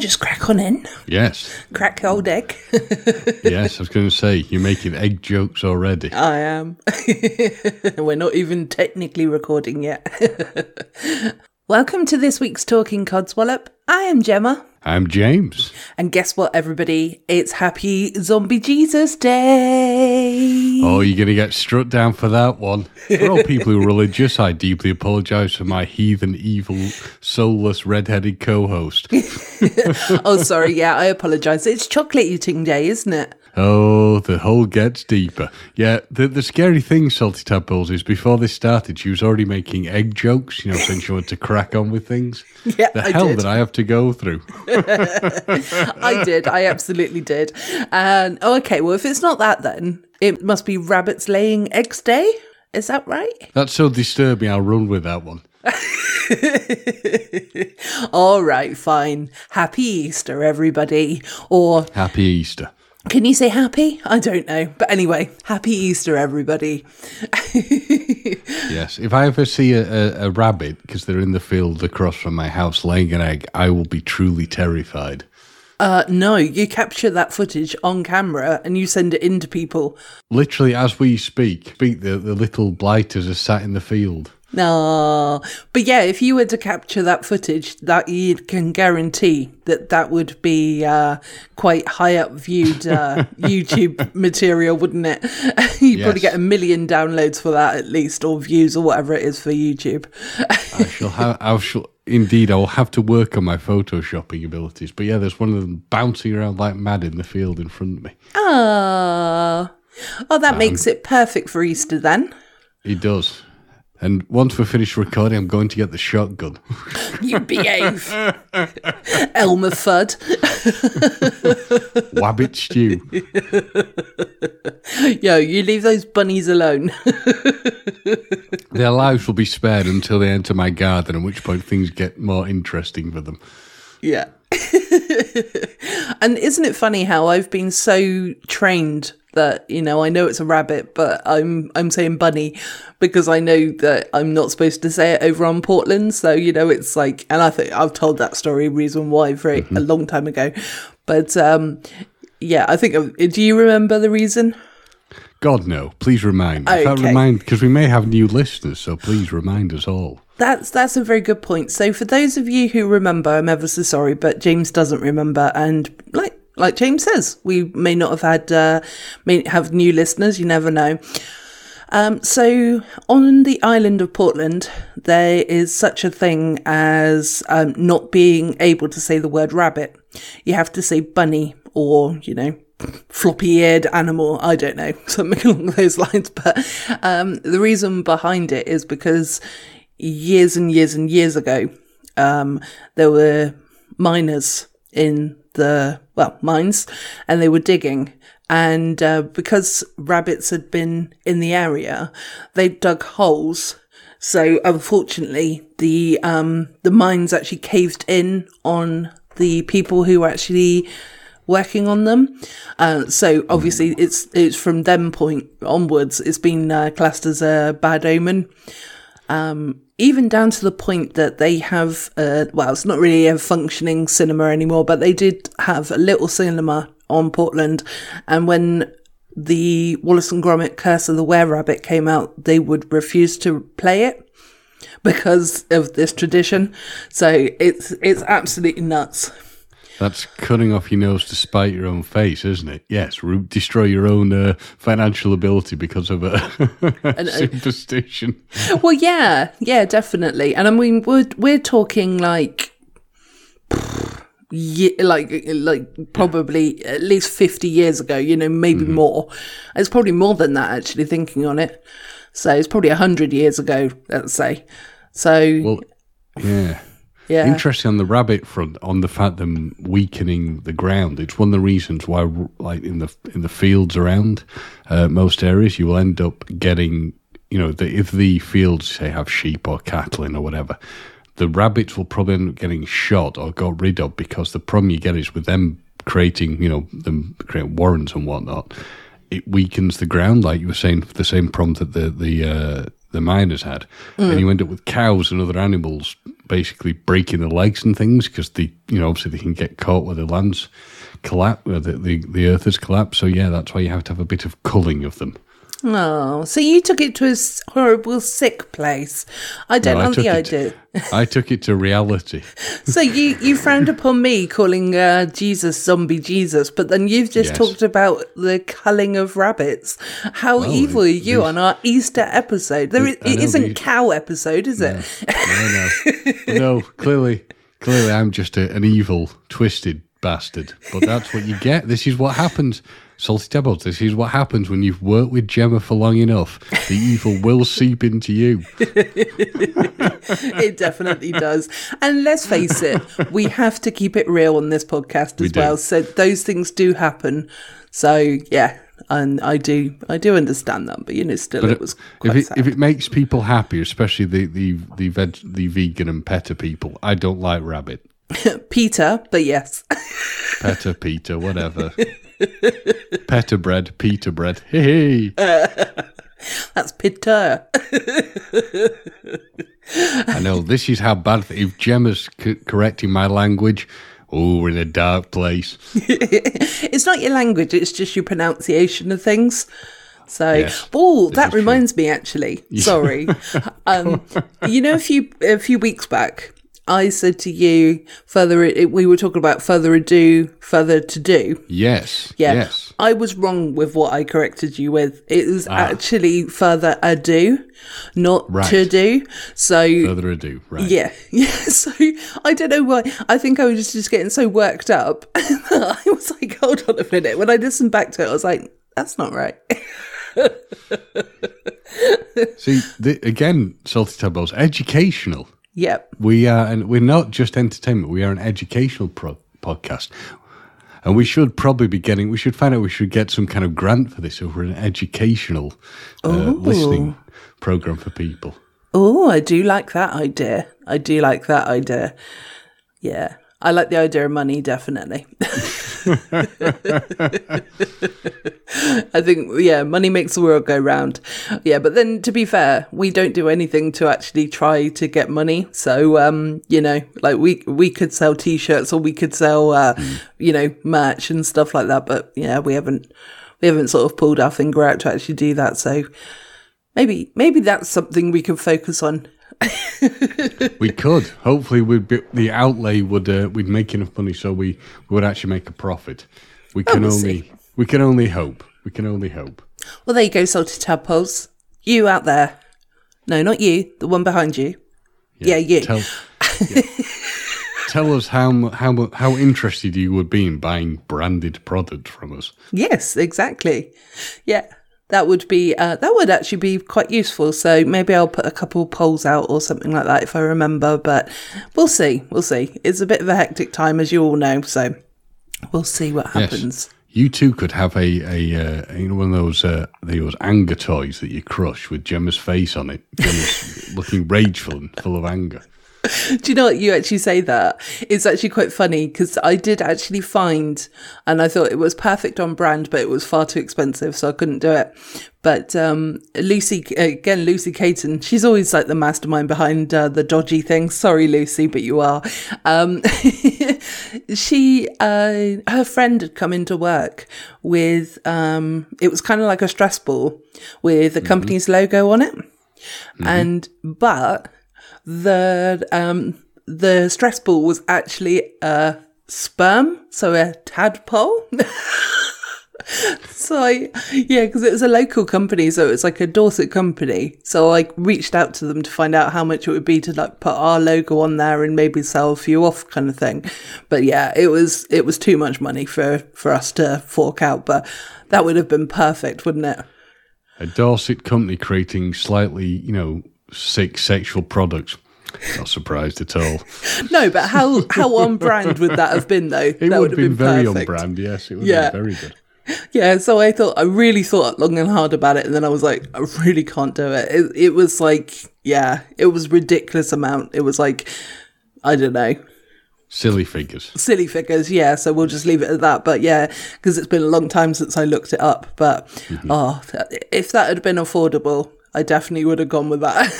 Just crack on in? Yes. Crack old egg. yes, I was going to say, you're making egg jokes already. I am. We're not even technically recording yet. Welcome to this week's Talking Codswallop. I am Gemma. I'm James. And guess what, everybody? It's Happy Zombie Jesus Day. Oh, you're going to get struck down for that one. For all people who are religious, I deeply apologise for my heathen, evil, soulless, red-headed co-host. oh, sorry. Yeah, I apologise. It's chocolate eating day, isn't it? Oh, the hole gets deeper. Yeah, the the scary thing, Salty Tadpoles, is before this started, she was already making egg jokes, you know, saying she wanted to crack on with things. Yeah, the I hell did. that I have to go through. I did. I absolutely did. And oh, okay. Well, if it's not that, then it must be rabbits laying eggs day. Is that right? That's so disturbing, I'll run with that one. All right, fine. Happy Easter, everybody. Or Happy Easter. Can you say happy? I don't know. But anyway, happy Easter, everybody. Yes, if I ever see a, a, a rabbit, because they're in the field across from my house laying an egg, I will be truly terrified. Uh, no, you capture that footage on camera and you send it in to people. Literally, as we speak, speak the, the little blighters are sat in the field. No, but yeah, if you were to capture that footage, that you can guarantee that that would be uh, quite high up viewed uh, YouTube material, wouldn't it? You'd probably get a million downloads for that at least, or views, or whatever it is for YouTube. I shall have, I shall, indeed, I will have to work on my photoshopping abilities. But yeah, there's one of them bouncing around like mad in the field in front of me. Ah, oh, that makes it perfect for Easter then. It does. And once we're finished recording, I'm going to get the shotgun. You behave, Elmer Fudd. Wabbit stew. Yo, you leave those bunnies alone. Their lives will be spared until they enter my garden, at which point things get more interesting for them. Yeah. and isn't it funny how I've been so trained that you know I know it's a rabbit, but I'm I'm saying bunny because I know that I'm not supposed to say it over on Portland. So you know it's like, and I think I've told that story reason why very a long time ago, but um yeah, I think do you remember the reason? God, no. Please remind me. In fact, remind, because we may have new listeners, so please remind us all. That's that's a very good point. So for those of you who remember, I'm ever so sorry, but James doesn't remember, and like like James says, we may not have had uh, may have new listeners. You never know. Um, so on the island of Portland, there is such a thing as um, not being able to say the word rabbit. You have to say bunny or you know floppy-eared animal. I don't know something along those lines. But um, the reason behind it is because years and years and years ago, um, there were miners in the well mines, and they were digging. And uh, because rabbits had been in the area, they dug holes. So unfortunately, the um, the mines actually caved in on the people who were actually working on them. Uh, so obviously, it's it's from them point onwards, it's been uh, classed as a bad omen even down to the point that they have, uh, well, it's not really a functioning cinema anymore, but they did have a little cinema on Portland. And when the Wallace and Gromit Curse of the Were Rabbit came out, they would refuse to play it because of this tradition. So it's it's absolutely nuts. That's cutting off your nose to spite your own face, isn't it? Yes, re- destroy your own uh, financial ability because of a superstition. Well, yeah, yeah, definitely. And I mean, we're we're talking like, yeah, like like probably at least fifty years ago. You know, maybe more. It's probably more than that. Actually, thinking on it, so it's probably hundred years ago. Let's say. So Well, yeah. Yeah, Interesting on the rabbit front, on the fact them weakening the ground. It's one of the reasons why, like in the in the fields around uh, most areas, you will end up getting, you know, the, if the fields say have sheep or cattle in or whatever, the rabbits will probably end up getting shot or got rid of because the problem you get is with them creating, you know, them creating warrens and whatnot. It weakens the ground, like you were saying, the same problem that the the uh, the miners had, and you end up with cows and other animals basically breaking the legs and things because they, you know obviously they can get caught where the lands collapse, where the, the the earth has collapsed. So yeah, that's why you have to have a bit of culling of them. Oh, so you took it to a horrible sick place. I don't No, I like the took idea. it. I took it to reality. So you you frowned upon me calling uh, Jesus zombie Jesus, but then you've just Yes. talked about the culling of rabbits. How Well, evil are you on our Easter episode? There is, I it know isn't these- cow episode, is it? No, no, no. Clearly, clearly, I'm just a, an evil, twisted bastard. But that's what you get. This is what happens. Salty Tebbles, this is what happens when you've worked with Gemma for long enough. The evil will seep into you. it definitely does. And let's face it, we have to keep it real on this podcast as do. well. So those things do happen. So yeah, and I do I do understand that, but you know, still it was if it, sad. if it makes people happy, especially the the the, veg, the vegan and peta people, I don't like rabbit. Peter, but yes. Peta, Peter, whatever. Peta bread, Peter bread. Hey, That's Peter. I know this is how bad. If Gemma's c- correcting my language, oh, we're in a dark place. it's not your language, it's just your pronunciation of things. So, Yes, oh, that is true. reminds me actually. Sorry. um, you know, a few a few weeks back, I said to you, further, we were talking about further ado, further to do. Yes. Yeah. Yes. I was wrong with what I corrected you with. It was Ah. actually further ado, not Right. to do. So, Further ado, right? yeah, yeah. So I don't know why. I think I was just, just getting so worked up. I was like, hold on a minute. When I listened back to it, I was like, that's not right. See, the, again, salty tadpoles, educational. Yep. We are, and we're not just entertainment. We are an educational pro- podcast, and we should probably be getting. We should find out. We should get some kind of grant for this over an educational uh, listening program for people. Oh, I do like that idea. I do like that idea. Yeah. I like the idea of money, definitely. I think, yeah, money makes the world go round. Yeah, but then to be fair, we don't do anything to actually try to get money. So, um, you know, like we we could sell t-shirts or we could sell, uh, you know, merch and stuff like that. But yeah, we haven't we haven't sort of pulled our finger out to actually do that. So maybe maybe that's something we can focus on. We could. Hopefully, we'd be, the outlay would uh, we'd make enough money so we, we would actually make a profit. We can we'll only see. we can only hope. We can only hope. Well, there you go, salted tadpoles. You out there? No, not you. The one behind you. Yeah, you. Tell, yeah. Tell us how how how interested you would be in buying branded product from us. Yes, exactly. Yeah, that would be uh, that would actually be quite useful. So maybe I'll put a couple polls out or something like that if I remember. But we'll see. We'll see. It's a bit of a hectic time, as you all know. So we'll see what Yes. happens. You too could have a a uh, you know one of those uh, those anger toys that you crush with Gemma's face on it. Gemma's looking rageful and full of anger. Do you know what you actually say that? It's actually quite funny because I did actually find, and I thought it was perfect on brand, but it was far too expensive, so I couldn't do it. But um, Lucy, again, Lucy Caton, she's always like the mastermind behind uh, the dodgy things. Sorry, Lucy, but you are. Um, she, uh, her friend had come into work with, um, it was kind of like a stress ball with the company's logo on it. And, but the um the stress ball was actually a sperm, so a tadpole. so I, yeah, because it was a local company, so it was like a Dorset company. So I reached out to them to find out how much it would be to like put our logo on there and maybe sell a few off, kind of thing. But yeah, it was it was too much money for for us to fork out. But that would have been perfect, wouldn't it? A Dorset company creating slightly you know sick sexual products. Not surprised at all. No, but how how on brand would that have been though? It that would have been, very on brand. Yes, it would Yeah. have been very good. Yeah, so I thought I really thought long and hard about it, and then I was like, I really can't do it. It, it was like, yeah, it was ridiculous amount. It was like, I don't know, Silly figures. silly figures. Yeah, so we'll just leave it at that. But yeah, because it's been a long time since I looked it up. But mm-hmm. oh, if that had been affordable, I definitely would have gone with that.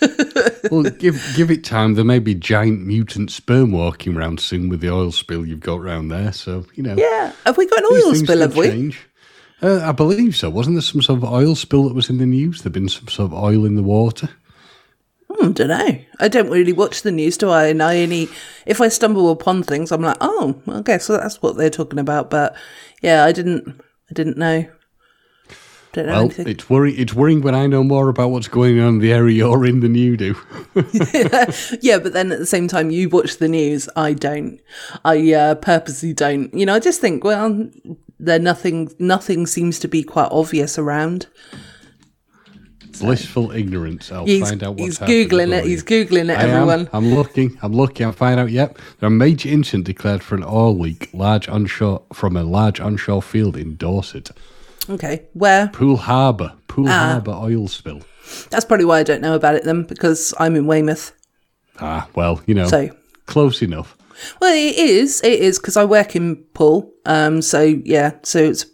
well, give give it time. There may be giant mutant sperm walking around soon with the oil spill you've got round there. So you know, Yeah. Have we got an oil spill, have we? Uh, I believe so. Wasn't there some sort of oil spill that was in the news? There'd been some sort of oil in the water. I don't know. I don't really watch the news, do I? And I only, if I stumble upon things, I'm like, oh, okay, so that's what they're talking about. But yeah, I didn't, I didn't know. Don't know Well, anything. it's worry it's worrying when I know more about what's going on in the area you're in than you do. Yeah, but then at the same time, you watch the news. I don't. I uh, purposely don't. You know, I just think, well, there nothing. Nothing seems to be quite obvious around. Blissful ignorance. I'll He's, find out what's he's googling it. He's googling it. I am. everyone. I'm looking. I'm looking. I'm finding out. Yep, there are major incident declared for an all week large onshore from a large onshore field in Dorset, Okay, where? Poole Harbour, Poole Ah. Harbour oil spill. That's probably why I don't know about it then, because I'm in Weymouth. Ah, well, you know, So close enough. Well, it is. It is because I work in Poole. Um, so yeah, so it's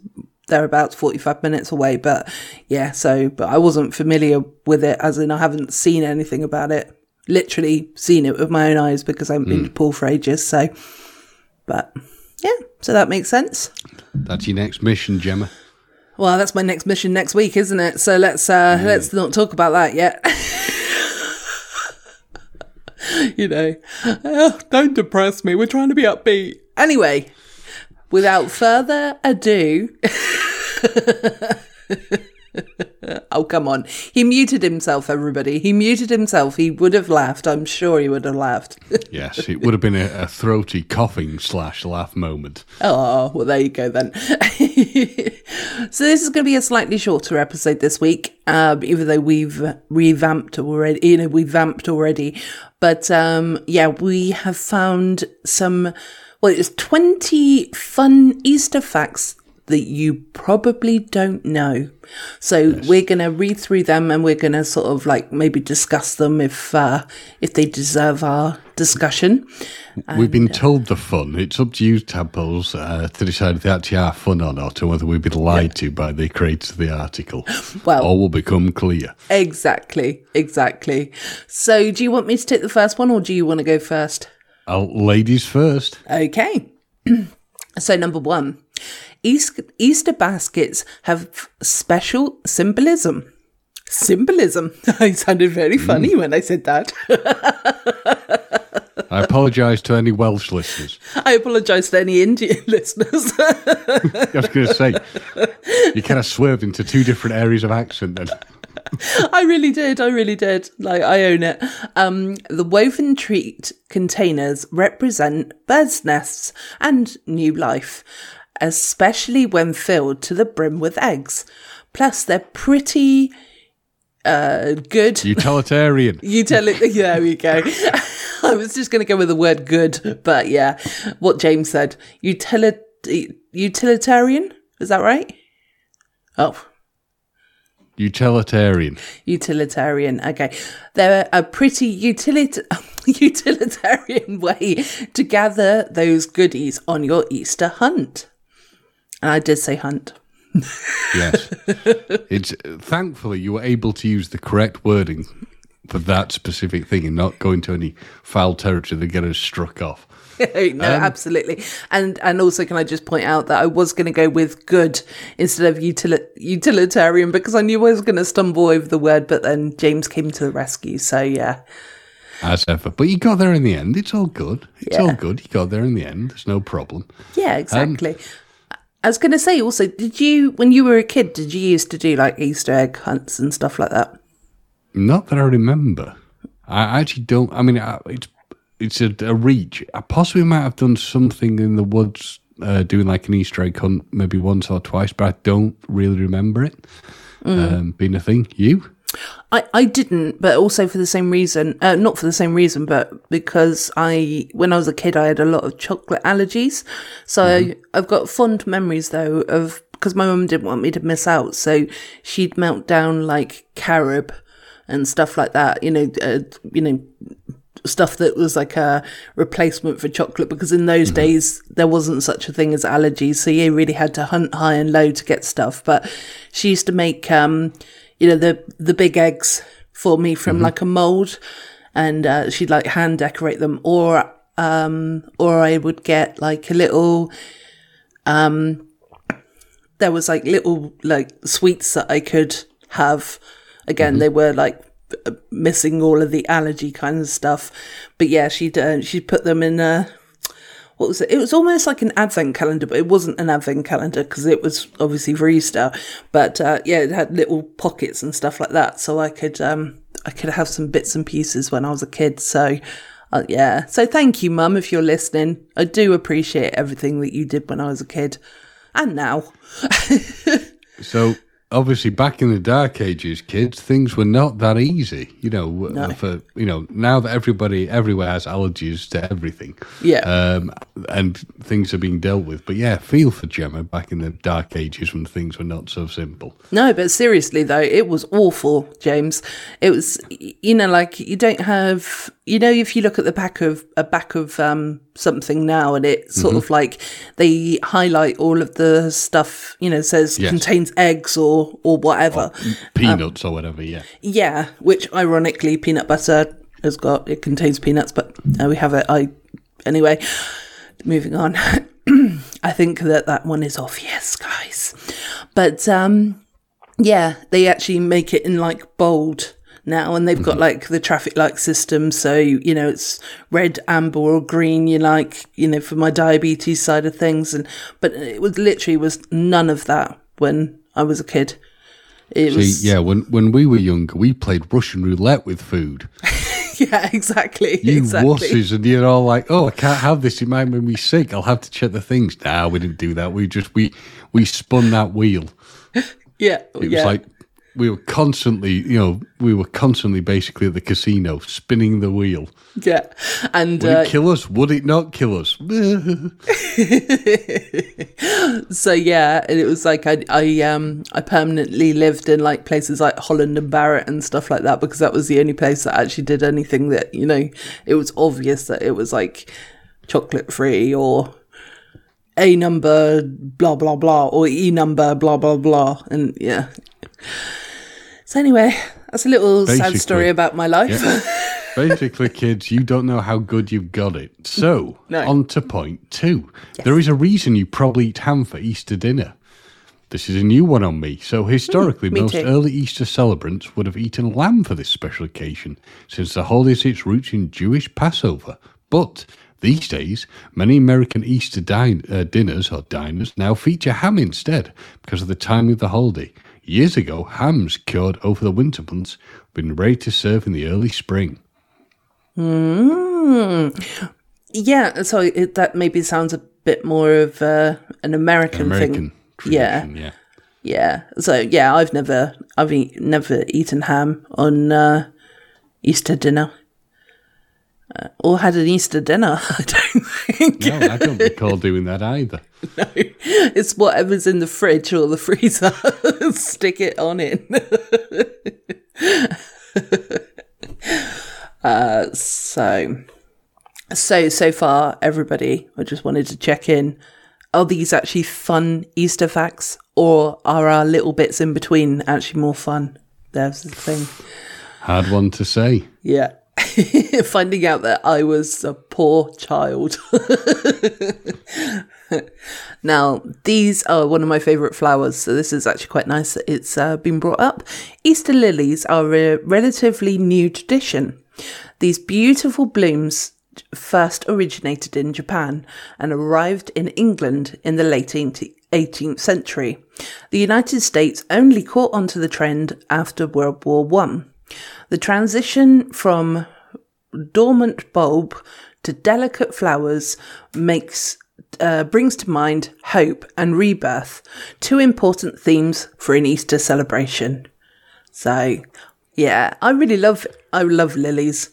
they're about forty-five minutes away. But yeah, so but I wasn't familiar with it, as in I haven't seen anything about it. Literally seen it with my own eyes because I haven't been to Poole for ages. So, but yeah, so that makes sense. That's your next mission, Gemma. Well, that's my next mission next week, isn't it? So let's uh let's not talk about that yet. you know, oh, don't depress me. We're trying to be upbeat. Anyway, without further ado. oh, come on. He muted himself, everybody. He muted himself. He would have laughed. I'm sure he would have laughed. Yes, it would have been a, a throaty coughing slash laugh moment. Oh, well, there you go then. so this is going to be a slightly shorter episode this week, um, even though we've revamped already, you know, we've vamped already. But, um, yeah, we have found some, well, it's 20 fun Easter facts that you probably don't know. So we're going to read through them and we're going to sort of like maybe discuss them if, uh, if they deserve our discussion. We've been told the fun. It's up to you, tadpoles, uh, to decide if they actually are fun or not, or whether we've been lied to by the creators of the article. Well- all will become clear. Exactly, exactly. So, do you want me to take the first one or do you want to go first? I'll, ladies first. Okay. so, number one Easter baskets have special symbolism. Symbolism. I sounded very funny when I said that. I apologise to any Welsh listeners. I apologise to any Indian listeners. I was going to say, you kind of swerved into two different areas of accent then. I really did. I really did. Like I own it. Um, the woven treat containers represent birds' nests and new life, especially when filled to the brim with eggs. Plus, they're pretty uh, good. Utilitarian. You tell it. Yeah, there we go. I was just going to go with the word good, but yeah, what James said. Utilit- utilitarian. Is that right? Oh, Utilitarian. utilitarian. Okay, they're a pretty utilit- utilitarian way to gather those goodies on your Easter hunt. And I did say hunt. Yes. it's thankfully you were able to use the correct wording for that specific thing and not go into any foul territory that get us struck off. no, um, absolutely. And and also, can I just point out that I was going to go with good instead of utili- utilitarian because I knew I was going to stumble over the word, but then James came to the rescue. So yeah, As ever. But you got there in the end. It's all good. It's all good. You got there in the end. There's no problem. yeah, exactly. Um, I was going to say also, did you when you were a kid, did you used to do like Easter egg hunts and stuff like that? Not that I remember. I actually don't. I mean, I- it's it's a, a reach. I possibly might have done something in the woods, uh, doing like an Easter egg hunt, maybe once or twice, but I don't really remember it um, being a thing. You? I, I didn't, but also for the same reason, uh, not for the same reason, but because I, when I was a kid, I had a lot of chocolate allergies. So I, I've got fond memories though of, because my mum didn't want me to miss out. So she'd melt down like carob and stuff like that, you know, uh, you know, stuff that was like a replacement for chocolate because in those days there wasn't such a thing as allergies so you really had to hunt high and low to get stuff but she used to make um you know the the big eggs for me from like a mold, and uh, she'd like hand decorate them, or um, or I would get like a little um, there was like little like sweets that I could have. Again, they were like missing all of the allergy kind of stuff, but yeah, she'd uh, she'd put them in a what was it? It was almost like an advent calendar, but it wasn't an advent calendar because it was obviously for Easter. But uh, yeah, it had little pockets and stuff like that, so I could um I could have some bits and pieces when I was a kid. So. Uh, yeah. So thank you, Mum, if you're listening. I do appreciate everything that you did when I was a kid and now. So obviously, back in the dark ages, kids, things were not that easy. You know, uh, for you know now that everybody everywhere has allergies to everything. Yeah. Um, and things are being dealt with. But yeah, feel for Gemma back in the dark ages when things were not so simple. No, but seriously though, it was awful, James. It was, you know, like you don't have, you know, if you look at the back of a back of um, something now, and it sort Mm-hmm. of like they highlight all of the stuff, you know, says Yes. contains eggs or or whatever. Peanuts or whatever. Yeah. Yeah, which ironically, peanut butter has got it contains peanuts, but uh, we have it. I anyway. Moving on, I think that that one is obvious, guys. But um, yeah, they actually make it in like bold now, and they've got mm-hmm. like the traffic light system. So you know, it's red, amber, or green. You like, you know, for my diabetes side of things, and but it was literally was none of that when I was a kid. It See, was yeah, when when we were younger, we played Russian roulette with food. yeah, exactly, You exactly. wusses, and you're all like, "Oh, I can't have this. It might make me sick. I'll have to check the things." Nah, we didn't do that. We just we we spun that wheel. Yeah, It yeah. was like we were constantly, you know, we were constantly basically at the casino spinning the wheel. Yeah, and Would uh, it kill us? Would it not kill us? so yeah, and it was like I I um I permanently lived in like places like Holland and Barrett and stuff like that because that was the only place that actually did anything that you know it was obvious that it was like chocolate free or a number blah blah blah or e number blah blah blah and yeah. So anyway, that's a little sad story about my life. Basically, kids, you don't know how good you've got it. So, No. on to point two. There is a reason you probably eat ham for Easter dinner. This is a new one on me. So, historically, Hmm, me most too. early Easter celebrants would have eaten lamb for this special occasion, since the holiday has its roots in Jewish Passover. But these days, many American Easter din- uh, dinners or diners now feature ham instead because of the time of the holiday. Years ago, hams cured over the winter months have been ready to serve in the early spring. Yeah, so it, that maybe sounds a bit more of uh, an American, American thing. Yeah, tradition, yeah. yeah. So yeah, I've never, I've eat, never eaten ham on uh, Easter dinner, uh, or had an Easter dinner. I don't think No, I don't recall doing that either. No, it's whatever's in the fridge or the freezer. Stick it on it. uh, so, so so far, everybody. I just wanted to check in. Are these actually fun Easter facts, or are our little bits in between actually more fun? There's the thing. Hard one to say. Yeah. Finding out that I was a poor child. now, these are one of my favourite flowers, so this is actually quite nice that it's uh, been brought up. Easter lilies are a relatively new tradition. These beautiful blooms first originated in Japan and arrived in England in the late 18th century. The United States only caught onto the trend after World War One. The transition from dormant bulb to delicate flowers makes uh, brings to mind hope and rebirth, two important themes for an Easter celebration. So, yeah, I really love I love lilies.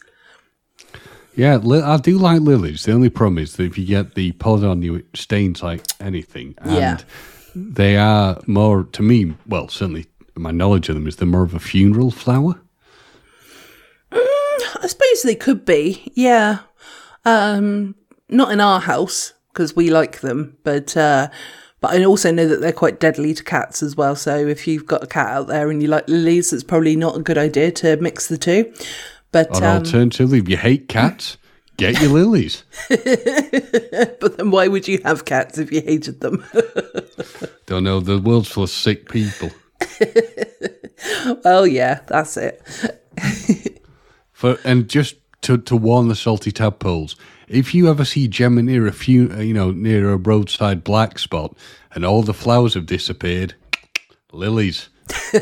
Yeah, li- I do like lilies. The only problem is that if you get the pollen on you, it stains like anything. And Yeah. they are more, to me, well, certainly my knowledge of them is they're more of a funeral flower. I suppose they could be, yeah. Um, not in our house because we like them, but uh, But I also know that they're quite deadly to cats as well. So if you've got a cat out there and you like lilies, it's probably not a good idea to mix the two. But Or um, alternatively, if you hate cats, get your lilies. but then why would you have cats if you hated them? Don't know, the world's full of sick people. well, yeah, that's it. For and just to, to warn the salty tadpoles, if you ever see Gemma near a few, uh, you know, near a roadside black spot, and all the flowers have disappeared, lilies. I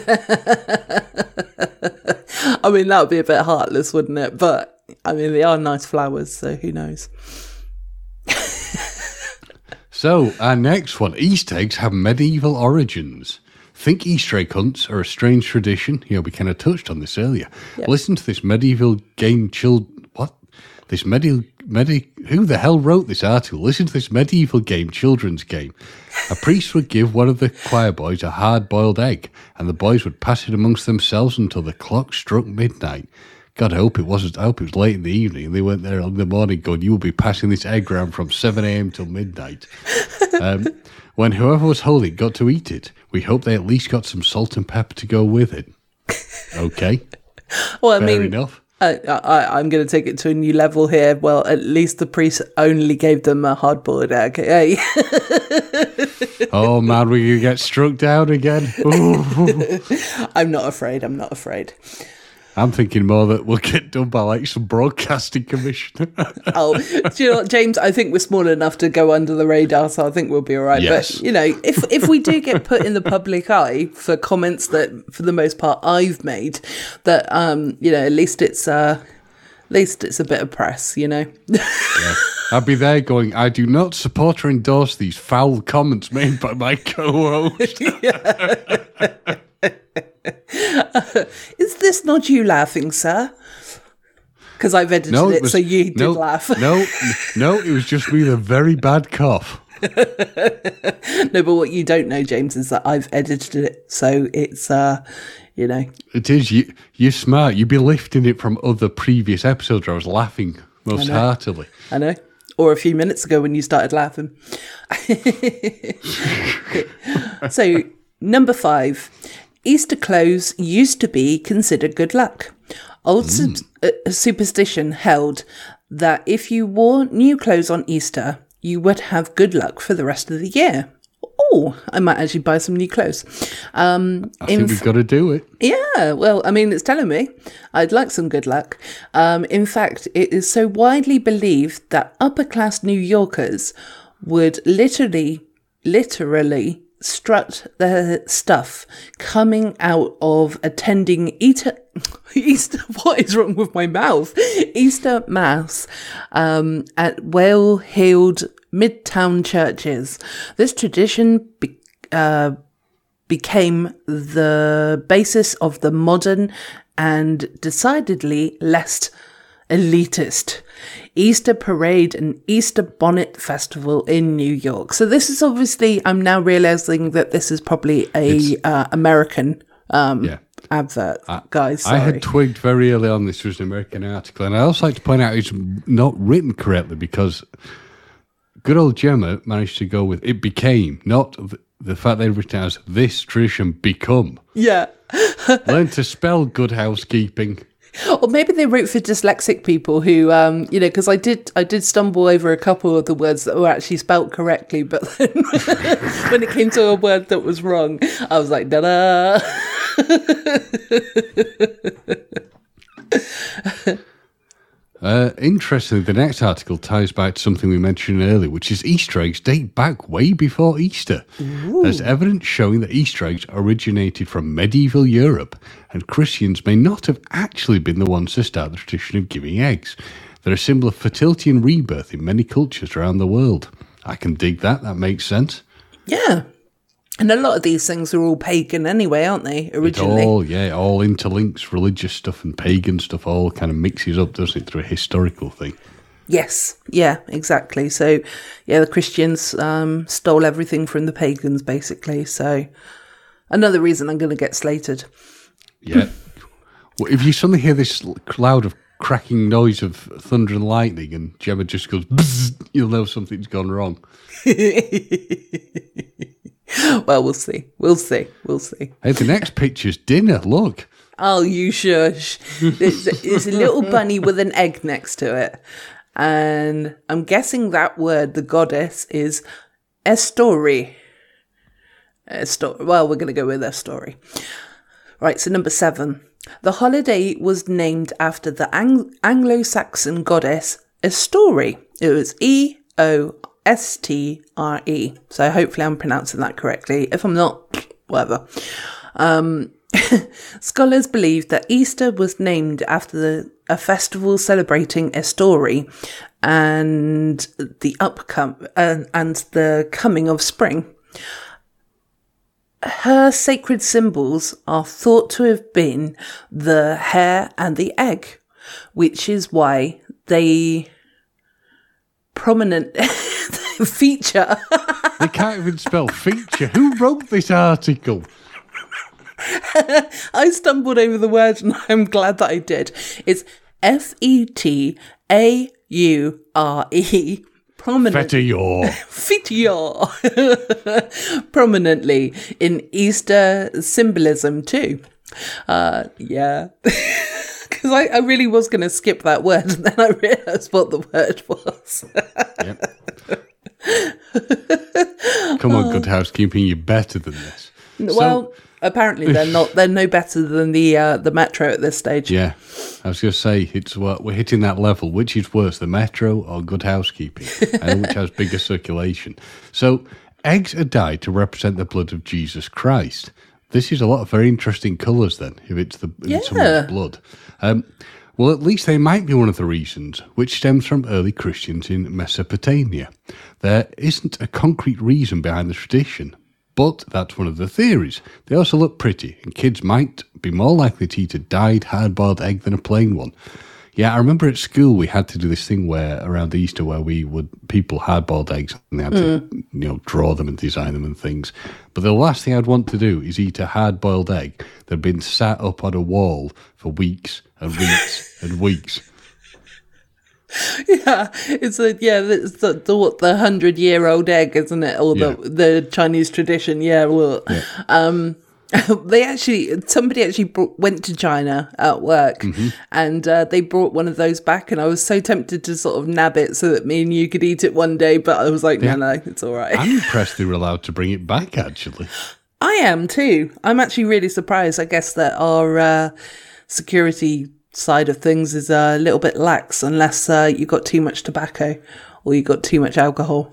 mean, that would be a bit heartless, wouldn't it? But I mean, they are nice flowers, so who knows? So our next one, Easter eggs have medieval origins. Think Easter egg hunts are a strange tradition. Yeah, we kind of touched on this earlier. Listen to this medieval game. Child, what? This medieval medi. Who the hell wrote this article? Listen to this medieval game, children's game. A priest would give one of the choir boys a hard-boiled egg, and the boys would pass it amongst themselves until the clock struck midnight. God, I hope it wasn't. I hope it was late in the evening. and They went there in the morning, going, "You will be passing this egg around from seven a.m. till midnight." Um, when whoever was holding got to eat it, we hope they at least got some salt and pepper to go with it. Okay, Well, I fair mean, enough. I, I, I'm going to take it to a new level here. Well, at least the priest only gave them a hard-boiled egg. Hey, Oh man, will you get struck down again. I'm not afraid. I'm not afraid. I'm thinking more that we'll get done by like some broadcasting commissioner. Oh, do you know what, James? I think we're small enough to go under the radar, so I think we'll be all right. Yes. But you know, if if we do get put in the public eye for comments that, for the most part, I've made, that um, you know, at least it's uh, at least it's a bit of press, you know. I'd be there going, I do not support or endorse these foul comments made by my co-host. Is this not you laughing, sir? Because I've edited No, it, was- so you did no, laugh. no, no, it was just me with a very bad cough. no, but what you don't know, James, is that I've edited it, so it's uh, you know, It is you. You're smart. You'd be lifting it from other previous episodes where I was laughing most know. heartily. I know. Or a few minutes ago when you started laughing. so, number five Easter clothes used to be considered good luck. Old sub- uh, superstition held that if you wore new clothes on Easter, you would have good luck for the rest of the year. Oh, I might actually buy some new clothes. Um, I in think we've got to do it. yeah, well, I mean, it's telling me I'd like some good luck. Um, in fact, it is so widely believed that upper class New Yorkers would literally, literally strut their stuff coming out of attending Easter. Easter, what is wrong with my mouth? Easter Mass um, at well heeled midtown churches. This tradition be- uh, became the basis of the modern and decidedly less elitist Easter parade and Easter bonnet festival in New York. So this is obviously I'm now realizing that this is probably a uh, American um Yeah. advert, guys. I had twigged very early on this was an American article, and I also like to point out it's not written correctly because good old Gemma managed to go with it became, not the, the fact they written as this tradition become. yeah. Learn to spell good housekeeping. Or maybe they wrote for dyslexic people who, um, you know, because I did, I did stumble over a couple of the words that were actually spelt correctly, but when it came to a word that was wrong, I was like, da da. Uh, interestingly, the next article ties back to something we mentioned earlier, which is Easter eggs date back way before Easter. There's evidence showing that Easter eggs originated from medieval Europe, and Christians may not have actually been the ones to start the tradition of giving eggs. They're a symbol of fertility and rebirth in many cultures around the world. I can dig that, that makes sense. Yeah. And a lot of these things are all pagan anyway, aren't they? Originally, It all, yeah, all interlinks religious stuff and pagan stuff, all kind of mixes up, doesn't it, through a historical thing. Yes, yeah, exactly. So, yeah, the Christians um, stole everything from the pagans, basically. So, another reason I'm going to get slated. Yeah. well, if you suddenly hear this cloud of cracking noise of thunder and lightning, and Gemma just goes, you'll know something's gone wrong. well, we'll see. We'll see. We'll see. Hey, the next picture's dinner. Look. Oh, you shush. There's, there's a little bunny with an egg next to it. And I'm guessing that word, the goddess, is Estori. Estor- well, we're going to go with Estori. Right, so number seven. The holiday was named after the Ang- Anglo Saxon goddess Estori. It was E O S T R E. So hopefully I'm pronouncing that correctly. If I'm not, whatever. Um, scholars believe that Easter was named after the, a festival celebrating Estori and the upcom uh, and the coming of spring. Her sacred symbols are thought to have been the hare and the egg, which is why they prominent feature. They can't even spell feature. Who wrote this article? I stumbled over the word and I'm glad that I did. It's F E T A U R E. Prominent. Fetior. Fitior. Prominently in Easter symbolism too. Uh, yeah. Because I, I really was going to skip that word and then I realised what the word was. Come on, good housekeeping. You're better than this. well, apparently they're not. They're no better than the uh, the metro at this stage. Yeah, I was going to say it's what we're hitting that level. Which is worse, the metro or good housekeeping, and which has bigger circulation? So, eggs are dyed to represent the blood of Jesus Christ. This is a lot of very interesting colours. Then, if it's the if it's Yeah. someone's blood, um, well, at least they might be one of the reasons, which stems from early Christians in Mesopotamia. There isn't a concrete reason behind the tradition, but that's one of the theories. They also look pretty, and kids might be more likely to eat a dyed hard boiled egg than a plain one. Yeah, I remember at school we had to do this thing where around Easter where we would people hard boiled eggs and they had to you know draw them and design them and things. But the last thing I'd want to do is eat a hard boiled egg that had been sat up on a wall for weeks and weeks and weeks. Yeah, it's a yeah, it's the the what the hundred year old egg, isn't it? Or the the Chinese tradition. Yeah, well, um, they actually somebody actually brought, went to China at work, Mm-hmm. and uh, they brought one of those back, and I was so tempted to sort of nab it so that me and you could eat it one day, but I was like, Yeah. no, no, it's all right. I'm impressed they were allowed to bring it back actually. I am too. I'm actually really surprised. I guess that our uh, security side of things is a little bit lax, unless uh, you got too much tobacco or you got too much alcohol.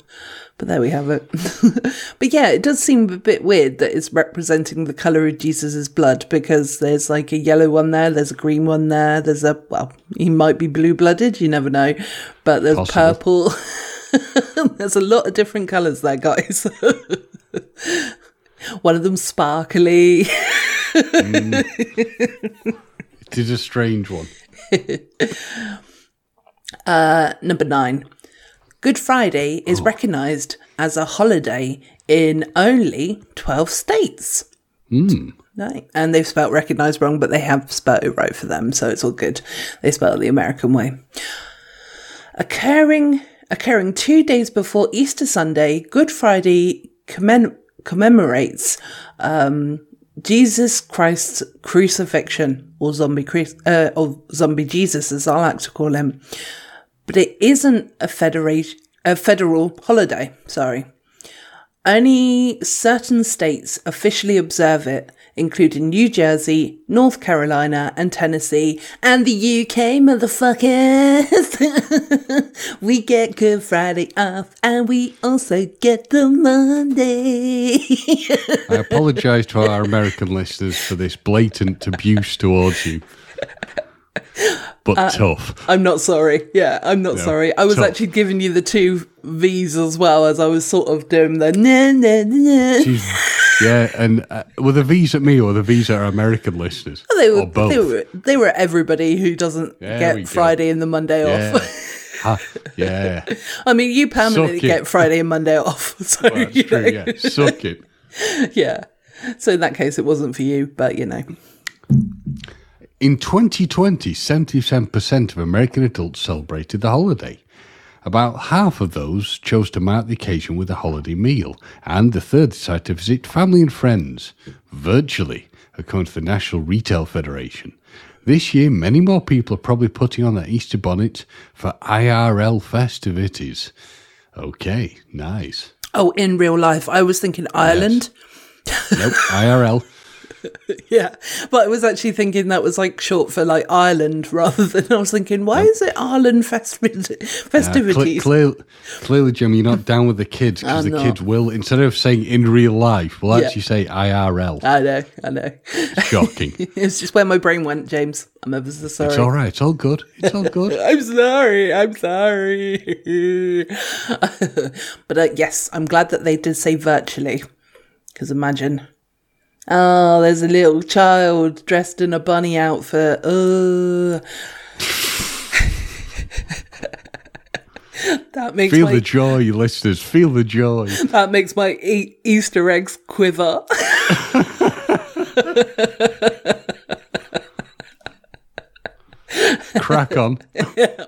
But there we have it. but yeah, it does seem a bit weird that it's representing the color of Jesus's blood because there's like a yellow one there, there's a green one there, there's a well, he might be blue blooded, you never know. But there's Possible. purple. there's a lot of different colors there, guys. One of them sparkly. Mm. It is a strange one. Uh, number nine. Good Friday is recognised as a holiday in only 12 states. Right. And they've spelt recognised wrong, but they have spelt it right for them, so it's all good. They spell it the American way. Occurring, occurring two days before Easter Sunday, Good Friday commem- commemorates um, Jesus Christ's crucifixion, or zombie, Chris- uh, or zombie Jesus, as I like to call him. But it isn't a a federal holiday. Sorry. Only certain states officially observe it, including New Jersey, North Carolina, and Tennessee, and the UK, motherfuckers. we get Good Friday off, and we also get the Monday. I apologise to our American listeners for this blatant abuse towards you. But tough. I'm not sorry. Yeah, I'm not No, sorry. I was tough. actually giving you the two V's as well as I was sort of doing the na na na. Jeez. Yeah, and uh, were the V's at me or the V's at our American listeners? They were, or both? they were they were everybody who doesn't There get go. Friday and the Monday yeah. off. Ha, yeah. I mean, you permanently get Friday and Monday off. So That's you true, know, yeah. Suck it. yeah. So in that case, it wasn't for you, but you know, In 2020, 77% of American adults celebrated the holiday. About half of those chose to mark the occasion with a holiday meal, and the third decided to visit family and friends virtually, according to the National Retail Federation. This year, many more people are probably putting on their Easter bonnet for IRL festivities. Okay, nice. Oh, in real life, I was thinking Ireland. Nope, IRL. Yeah, but I was actually thinking that was like short for like Ireland rather than I was thinking, why is it Ireland festi- Uh, festivities? clear, clearly, Jim, you're not down with the kids because the not. kids will, instead of saying in real life, will Yeah. actually say IRL. I know, I know. Shocking. it's just where my brain went, James. I'm ever so sorry. It's all right. It's all good. It's all good. I'm sorry. I'm sorry. but uh, yes, I'm glad that they did say virtually. Because imagine, oh, there's a little child dressed in a bunny outfit. Uh. that makes Feel my the joy, listeners. Feel the joy. that makes my e- Easter eggs quiver. Crack on.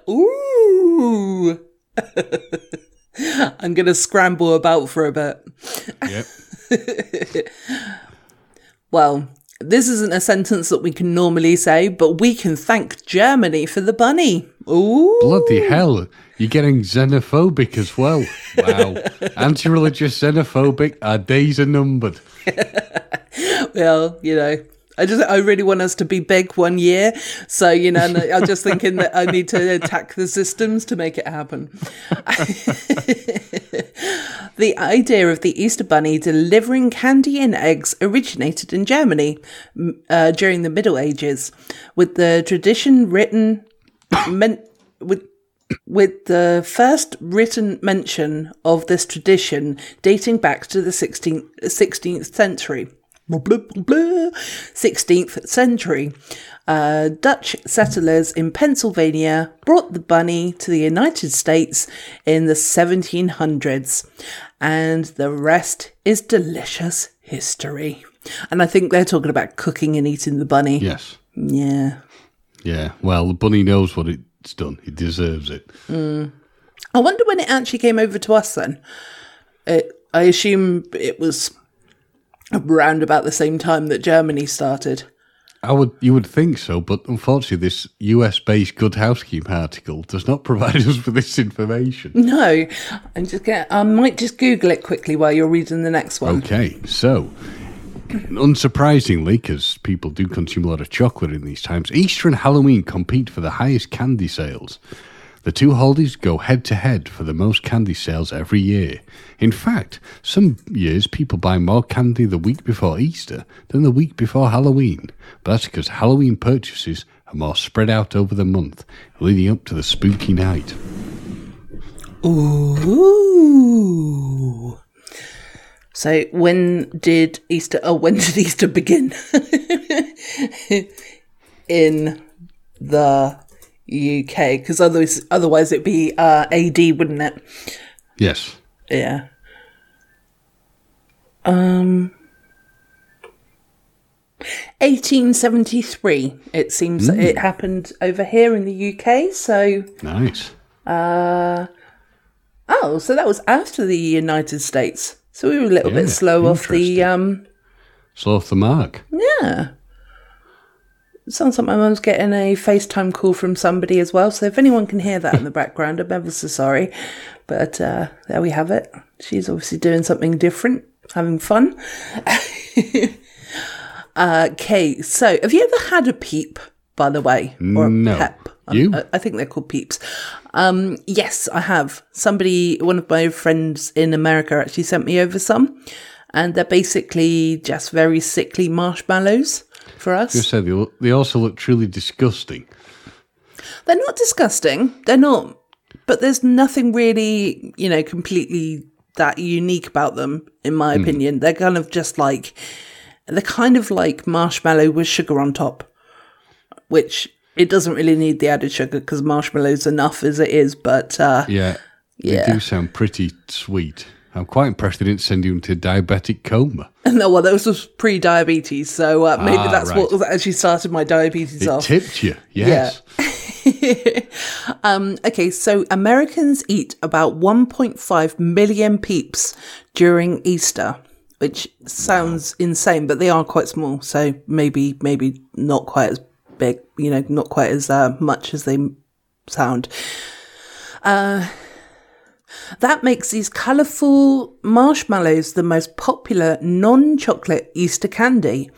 Ooh. I'm gonna scramble about for a bit. Yep. Well, this isn't a sentence that we can normally say, but we can thank Germany for the bunny. Ooh. Bloody hell. You're getting xenophobic as well. Wow. Anti religious xenophobic. Our days are numbered. Well, you know, I just I really want us to be big one year. So, you know, I'm just thinking that I need to attack the systems to make it happen. the idea of the Easter Bunny delivering candy and eggs originated in Germany uh, during the Middle Ages, with the tradition written meant with with the first written mention of this tradition dating back to the 16th, 16th century. Blah, blah, blah, blah. 16th century. Uh, Dutch settlers in Pennsylvania brought the bunny to the United States in the 1700s, and the rest is delicious history. And I think they're talking about cooking and eating the bunny. Yes. Yeah. Yeah. Well, the bunny knows what it's done. It deserves it. I wonder when it actually came over to us then. It, I assume it was around about the same time that Germany started. I would, you would think so, but unfortunately, this US-based Good Housekeeping article does not provide us with this information. No, I'm just going I might just Google it quickly while you're reading the next one. Okay, so unsurprisingly, because people do consume a lot of chocolate in these times, Easter and Halloween compete for the highest candy sales. The two holidays go head to head for the most candy sales every year. In fact, some years people buy more candy the week before Easter than the week before Halloween. But that's because Halloween purchases are more spread out over the month, leading up to the spooky night. Ooh. So when did Easter? Oh, when did Easter begin? In the UK, because otherwise, otherwise it'd be uh, AD, wouldn't it? Yes. Yeah. Um. 1873. It seems that it happened over here in the UK. So, Nice. oh, so that was after the United States. So we were a little Yeah, bit slow off the. um Slow off the mark. Yeah. Sounds like my mum's getting a FaceTime call from somebody as well. So if anyone can hear that in the background, I'm ever so sorry. But uh, there we have it. She's obviously doing something different, having fun. Okay, so have you ever had a peep, by the way? Or a No. pep? You? I, I think they're called peeps. Um, yes, I have. Somebody, one of my friends in America actually sent me over some. And they're basically just very sickly marshmallows for us. You said they, look- they also look truly disgusting. They're not disgusting. They're not. But there's nothing really, you know, completely that unique about them, in my opinion. They're kind of just like, they're kind of like marshmallow with sugar on top, which it doesn't really need the added sugar because marshmallow's enough as it is. But uh, Yeah. Yeah. They do sound pretty sweet. I'm quite impressed they didn't send you into diabetic coma. no, well, that was pre-diabetes, so uh, maybe Ah, that's right. what actually started my diabetes It off. tipped you, yes. um, okay, so Americans eat about 1.5 million peeps during Easter, which sounds insane, but they are quite small. So maybe, maybe not quite as big, you know, not quite as uh, much as they sound. Uh, that makes these colourful marshmallows the most popular non chocolate Easter candy.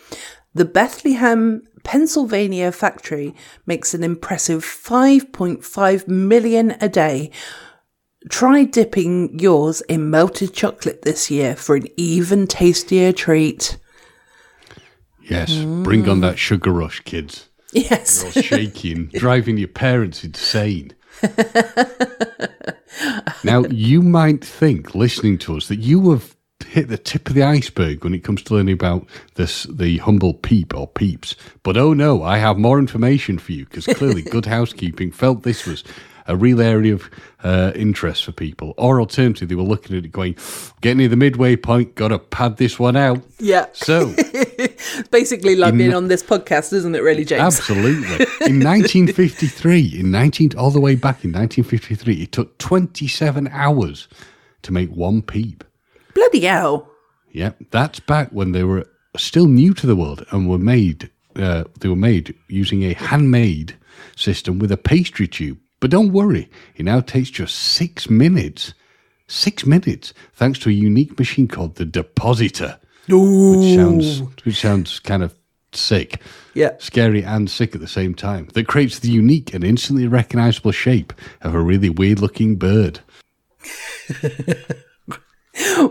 The Bethlehem, Pennsylvania factory makes an impressive 5.5 million a day. Try dipping yours in melted chocolate this year for an even tastier treat. Yes, bring on that sugar rush, kids. Yes. You're shaking, driving your parents insane. now, you might think, listening to us, that you have hit the tip of the iceberg when it comes to learning about this the humble peep or peeps. But oh no, I have more information for you because clearly Good Housekeeping felt this was a real area of uh, interest for people. Or alternatively, they were looking at it going, getting near the midway point, got to pad this one out. Yeah. So, Basically, like being on this podcast, isn't it, really, James? absolutely. In 1953, in 19, all the way back in 1953, it took 27 hours to make one peep. Bloody hell. Yeah, that's back when they were still new to the world and were made. Uh, they were made using a handmade system with a pastry tube. But don't worry, it now takes just six minutes. Six minutes, thanks to a unique machine called the depositor, which sounds which sounds kind of sick, Yeah. scary and sick at the same time. That creates the unique and instantly recognizable shape of a really weird looking bird.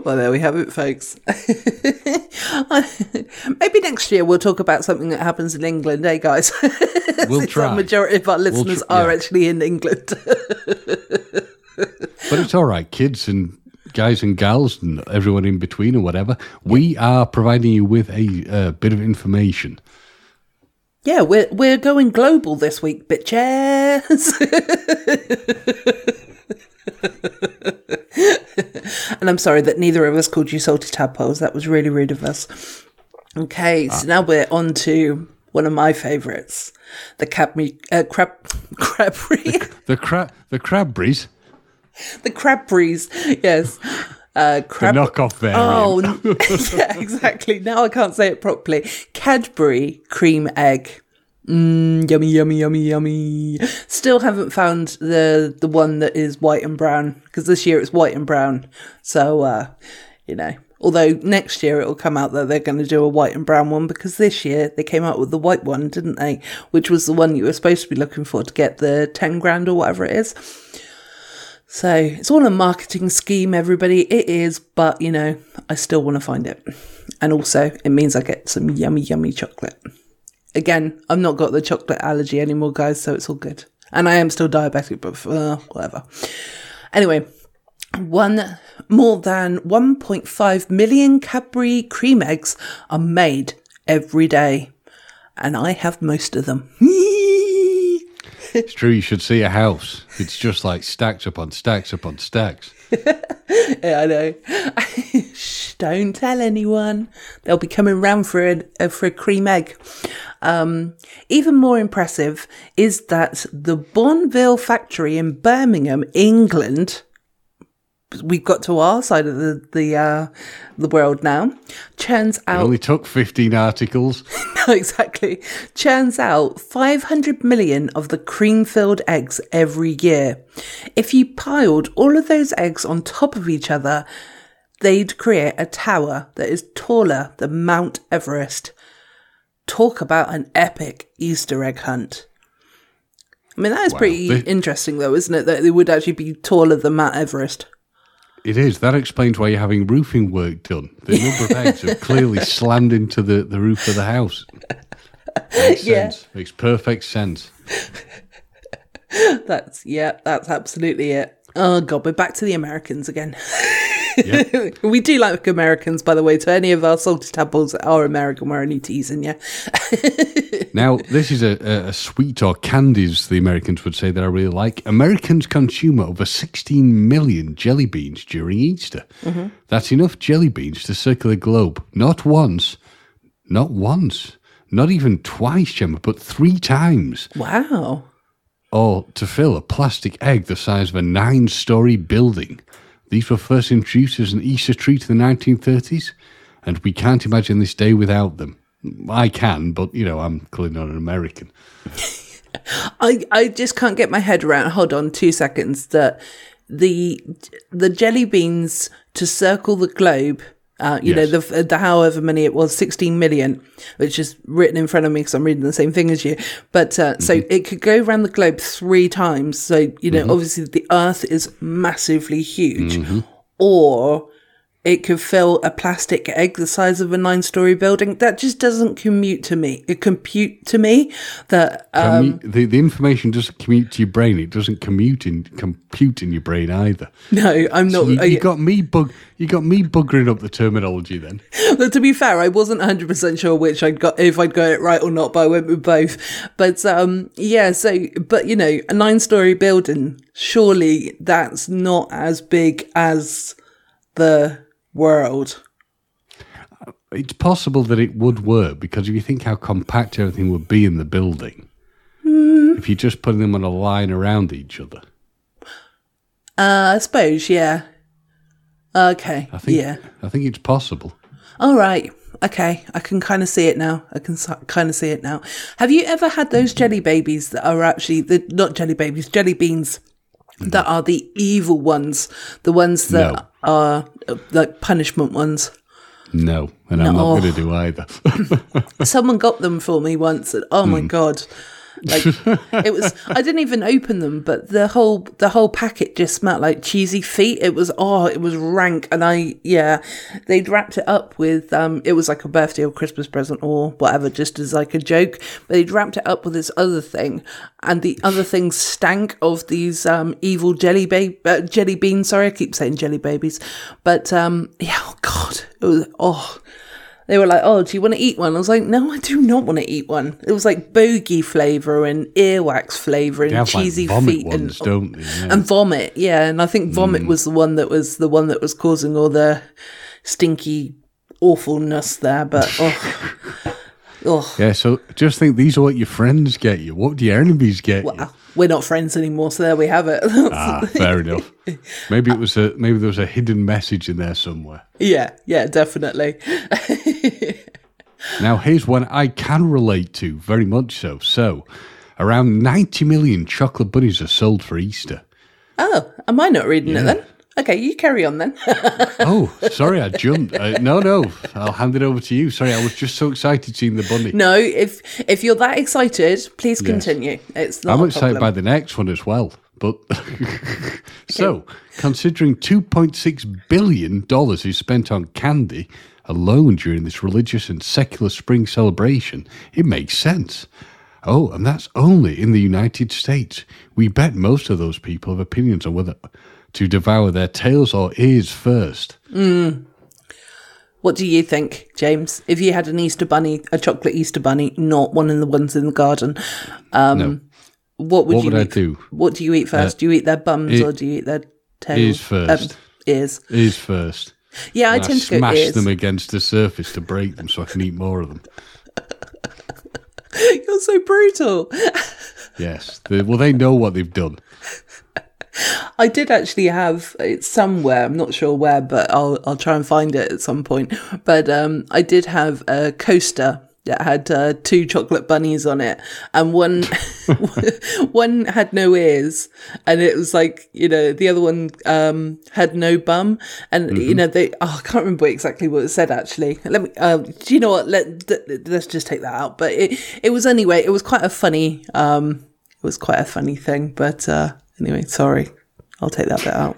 Well, there we have it, folks. Maybe next year we'll talk about something that happens in England, eh, guys? We'll try. The majority of our listeners tr- are yeah. actually in England. But it's all right, kids and guys and gals and everyone in between or whatever. We are providing you with a uh, bit of information. yeah, we're we're going global this week, bitches. and I'm sorry that neither of us called you salty tadpoles. That was really rude of us. Okay, so now we're on to one of my favourites, the Cadbury, uh, crab, crabbery. The crab, the crabberries, the Cadbury's, yes. Uh, the crab- knockoff variant. Oh, yeah, exactly. Now I can't say it properly. Cadbury cream egg. Mmm, yummy, yummy, yummy, yummy. Still haven't found the the one that is white and brown because this year it's white and brown. So, uh, you know, although next year it'll come out that they're going to do a white and brown one because this year they came out with the white one, didn't they? Which was the one you were supposed to be looking for to get the 10 grand or whatever it is. So it's all a marketing scheme, everybody. It is, but you know, I still want to find it. And also, it means I get some yummy, yummy chocolate. Again, I've not got the chocolate allergy anymore, guys, so it's all good. And I am still diabetic, but uh, whatever. Anyway, one more than 1.5 million Cadbury cream eggs are made every day, and I have most of them. It's true. You should see a house. It's just like stacks upon stacks upon stacks. Yeah, I know. Shh, don't tell anyone. They'll be coming round for a, uh, for a cream egg. Um, even more impressive is that the Bournville factory in Birmingham, England, we've got to our side of the the uh, the world now, churns It out only took 15 articles. no, exactly. Churns out 500 million of the cream filled eggs every year. If you piled all of those eggs on top of each other, they'd create a tower that is taller than Mount Everest. Talk about an epic Easter egg hunt. I mean, that is pretty They- interesting, though, isn't it? That they would actually be taller than Mount Everest. It is. That explains why you're having roofing work done. The number of eggs have clearly slammed into the, the roof of the house. Makes Yeah. sense. Makes perfect sense. That's, yeah, that's absolutely it. Oh, God, we're back to the Americans again. Yeah. we do like Americans, by the way. To any of our salty tadpoles that are American, we're only teasing you. Now, this is a, a, sweet or candies, the Americans would say, that I really like. Americans consume over 16 million jelly beans during Easter. Mm-hmm. That's enough jelly beans to circle the globe, not once, not once, not even twice, Gemma, but three times. Wow. Or to fill a plastic egg the size of a nine story building. These were first introduced as an Easter treat in the 1930s, and we can't imagine this day without them. I can, but you know, I'm clearly not an American. I I just can't get my head around. Hold on, two seconds. That the the jelly beans to circle the globe. Uh, you Yes. know the the however many it was, sixteen million, which is written in front of me because I'm reading the same thing as you. But uh, so it could go around the globe three times. So you know, obviously the Earth is massively huge, or it could fill a plastic egg the size of a nine-story building. That just doesn't commute to me. It compute to me that um, Commu- the, the information doesn't commute to your brain. It doesn't commute in compute in your brain either. no, I'm not. You, I- you got me bug. You got me buggering up the terminology. Then But to be fair, I wasn't 100% sure which I'd got, if I'd got it right or not, but I went with both. But, um, yeah, so, but you know, a nine story building, surely that's not as big as the world. it's possible that it would work because if you think how compact everything would be in the building, if you're just put them on a line around each other, Uh, I suppose, yeah. Okay. I think. yeah. I think it's possible. All right. Okay. I can kind of see it now. I can kind of see it now. Have you ever had those jelly babies that are actually the, not jelly babies, jelly beans that are the evil ones, the ones that No. are uh, like punishment ones? No, and I'm No. not going to do either. Someone got them for me once, and oh my god, like it was. I didn't even open them, but the whole the whole packet just smelled like cheesy feet. It was oh, it was rank, and I yeah, they'd wrapped it up with um, it was like a birthday or Christmas present or whatever, just as like a joke. But they'd wrapped it up with this other thing, and the other thing stank of these um evil jelly ba- uh, jelly beans. Sorry, I keep saying jelly babies, but um yeah, oh god, it was oh. They were like, "Oh, do you want to eat one?" I was like, "No, I do not want to eat one." It was like bogey flavor and earwax flavor and cheesy like feet ones, and? Yeah. and vomit. Yeah, and I think vomit was the one that was the one that was causing all the stinky awfulness there. But oh, oh, yeah, so just think these are what your friends get you. What do your enemies get you? we're not friends anymore, so there we have it. Ah, fair enough. Maybe it was a maybe there was a hidden message in there somewhere. yeah, yeah, definitely. Now, here's one I can relate to very much so. So, around 90 million chocolate bunnies are sold for Easter. Oh, am I not reading it then? Okay, you carry on then. Oh, sorry, I jumped. Uh, no, no, I'll hand it over to you. Sorry, I was just so excited seeing the bunny. no, if if you're that excited, please continue. It's not I'm excited by the next one as well. But so, considering 2.6 billion dollars is spent on candy alone during this religious and secular spring celebration, it makes sense. Oh, and that's only in the United States. We bet most of those people have opinions on whether to devour their tails or ears first. What do you think, James? If you had an Easter bunny, a chocolate Easter bunny, not one of the ones in the garden, um, No. what would What you would I eat? do? What do you eat first? do you eat their bums e- or do you eat their tails? ears first. Um, ears. Ears first. Yeah, I I tend to smash them against the surface to break them so I can eat more of them. You're so brutal. Yes. They, well, they know what they've done. I did actually have it somewhere. I'm not sure where, but I'll I'll try and find it at some point. But um, I did have a coaster that had uh, two chocolate bunnies on it, and one one had no ears, and it was like you know the other one um, had no bum, and you know they oh, I can't remember exactly what it said actually. Let me. Uh, do you know what? Let th- let's just take that out. But it it was anyway. It was quite a funny. Um, it was quite a funny thing, but uh, anyway, sorry. I'll take that bit out.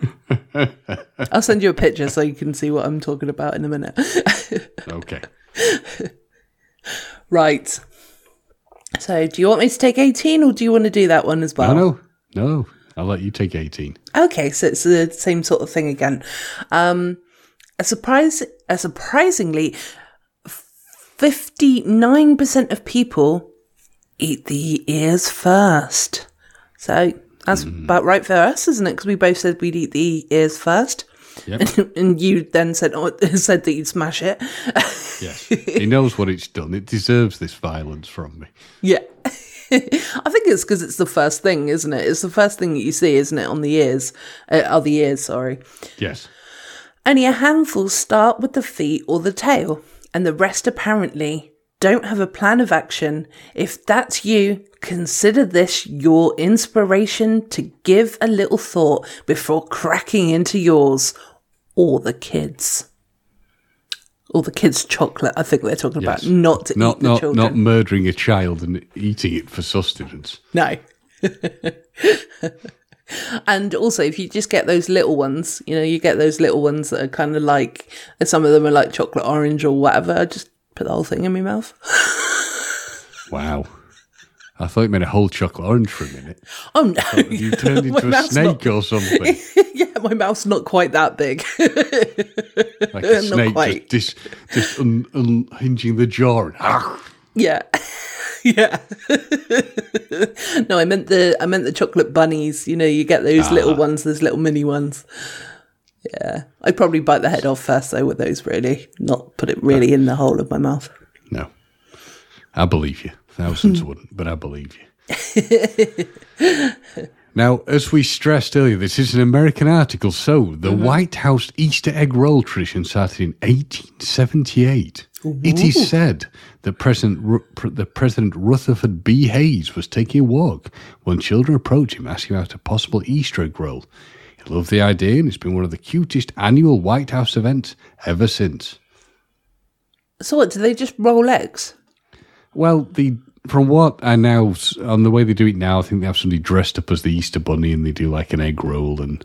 I'll send you a picture so you can see what I'm talking about in a minute. Okay. Right. So, do you want me to take 18 or do you want to do that one as well? No, no, no. I'll let you take 18. Okay, so it's the same sort of thing again. Um, a surprise, a surprisingly, 59% of people eat the ears first. So that's about right for us, isn't it? Because we both said we'd eat the ears first. Yep. and you then said oh, said that you'd smash it. Yes. he knows what it's done. It deserves this violence from me. yeah. I think it's because it's the first thing, isn't it? It's the first thing that you see, isn't it, on the ears? Uh, oh, the ears, sorry. Yes. Only a handful start with the feet or the tail, and the rest apparently don't have a plan of action. If that's you, consider this your inspiration to give a little thought before cracking into yours or the kids. Or the kids' chocolate, I think they're talking Yes. about, not to Not eat the not children. not murdering a child and eating it for sustenance. No. and also, if you just get those little ones, you know, you get those little ones that are kind of like, some of them are like chocolate orange or whatever, just put the whole thing in my mouth. Wow. I thought you meant a whole chocolate orange for a minute. Oh no. You turned into a snake not- or something. yeah, my mouth's not quite that big. Like a snake just, dis, just un, unhinging the jaw. And, ah. yeah. yeah. no, I meant the I meant the chocolate bunnies. You know, you get those little ones, those little mini ones. Yeah. I'd probably bite the head off first though with those really. Not put it really in the hole of my mouth. No. I believe you. Thousands wouldn't, but I believe you. now, as we stressed earlier, this is an American article. So, the mm-hmm. White House Easter egg roll tradition started in 1878. It is said that President, that President Rutherford B. Hayes was taking a walk when children approached him asking about a possible Easter egg roll. He loved the idea and it's been one of the cutest annual White House events ever since. So what, do they just roll eggs? Well, the from what I now on the way they do it now, I think they have somebody dressed up as the Easter Bunny and they do like an egg roll and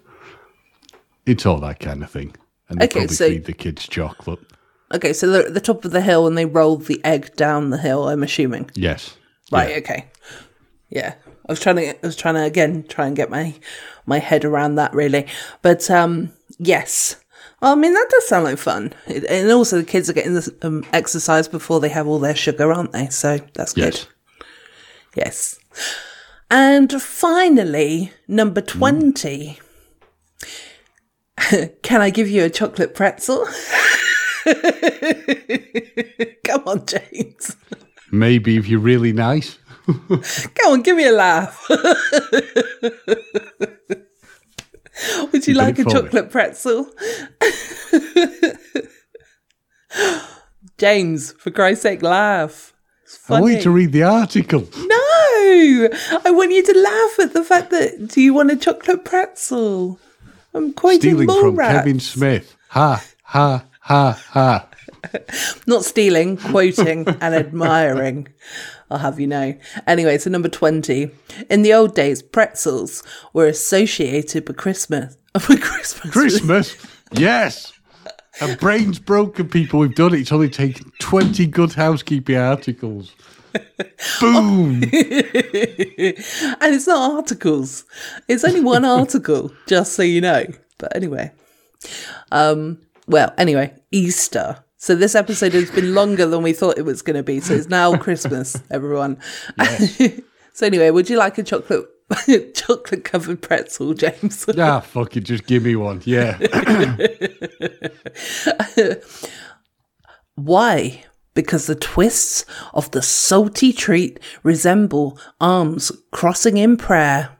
it's all that kind of thing. And they Okay, probably so- feed the kids chocolate. Okay, so they're at the top of the hill and they roll the egg down the hill, I'm assuming. Yes. Right, Yeah. okay. Yeah. I was trying to I was trying to again try and get my my head around that really. But um yes. Well, I mean that does sound like fun. It, and also the kids are getting this um, exercise before they have all their sugar, aren't they? So that's good. Yes. Yes. And finally, number 20. Can I give you a chocolate pretzel? Come on, James. Maybe if you're really nice. Come on, give me a laugh. Would you You like a for me. chocolate pretzel? James, for Christ's sake, laugh. I want you to read the article. No, I want you to laugh at the fact that do you want a chocolate pretzel? I'm quoting Stealing from. Kevin Smith. Ha, ha, ha, ha. Not stealing, quoting and admiring. I'll have you know. Anyway, so number 20. In the old days, pretzels were associated with Christmas. With Christmas. Christmas. yes. Our brains broken, people. We've done it. It's only taken 20 good housekeeping articles. Boom. and it's not articles. It's only one article, just so you know. But anyway. Um well, anyway, Easter. So this episode has been longer than we thought it was going to be. So it's now Christmas, everyone. so anyway, would you like a chocolate chocolate covered pretzel, James? ah, fuck it. Just give me one. Yeah. Why? Because the twists of the salty treat resemble arms crossing in prayer.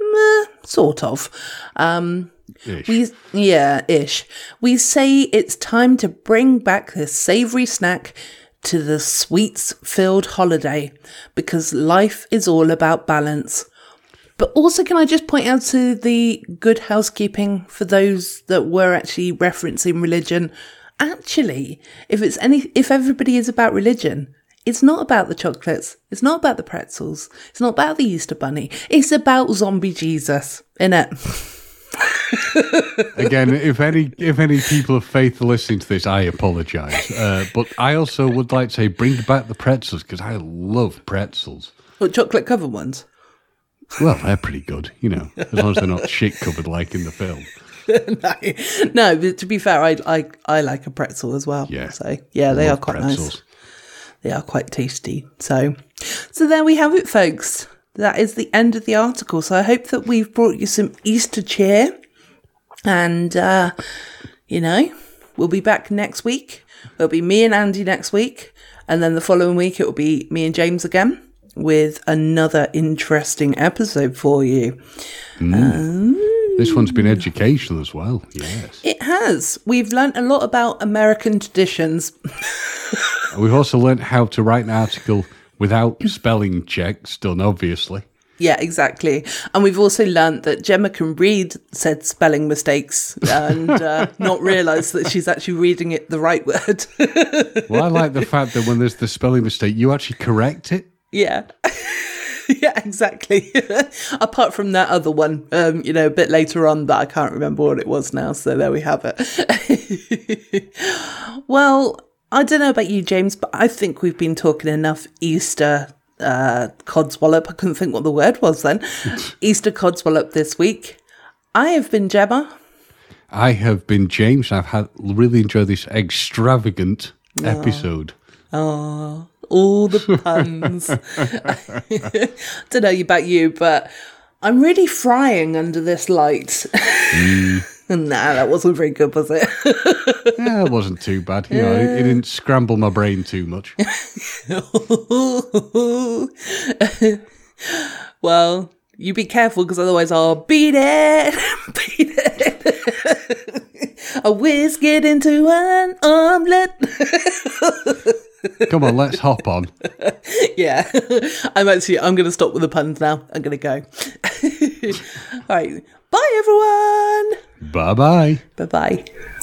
Meh, sort of. Um, Ish. we, yeah, ish. We say it's time to bring back this savory snack to the sweets filled holiday because life is all about balance. But also, can I just point out to the good housekeeping for those that were actually referencing religion? Actually, if it's any, if everybody is about religion, it's not about the chocolates. It's not about the pretzels. It's not about the Easter bunny. It's about zombie Jesus, innit? Again, if any if any people of faith are listening to this, I apologise. Uh, but I also would like to say, bring back the pretzels because I love pretzels. What chocolate covered ones? Well, they're pretty good, you know, as long as they're not shit covered like in the film. no, no. But to be fair, I I I like a pretzel as well. Yeah. So yeah, they are quite pretzels. nice. They are quite tasty. So, so there we have it, folks. That is the end of the article. So I hope that we've brought you some Easter cheer, and uh, you know, we'll be back next week. It'll be me and Andy next week, and then the following week it will be me and James again. with another interesting episode for you. This one's been educational as well. Yes. It has. We've learnt a lot about American traditions. We've also learnt how to write an article without spelling checks done, obviously. Yeah, exactly. And we've also learnt that Gemma can read said spelling mistakes and uh, not realise that she's actually reading it the right word. Well, I like the fact that when there's the spelling mistake, you actually correct it. yeah. yeah, exactly. Apart from that other one, um, you know, a bit later on that I can't remember what it was now. So there we have it. well, I don't know about you, James, but I think we've been talking enough Easter uh, codswallop. I couldn't think what the word was then. Easter codswallop this week. I have been Gemma. I have been James. I've had really enjoyed this extravagant episode. Oh, all the puns. don't know about you, but I'm really frying under this light. nah, that wasn't very good, was it? Yeah, it wasn't too bad. You know, it, it didn't scramble my brain too much. well, you be careful because otherwise I'll beat it. beat it. A whisk it into an omelette. Come on, let's hop on. yeah. I'm actually, I'm going to stop with the puns now. I'm going to go. All right. Bye, everyone. Bye bye. Bye bye.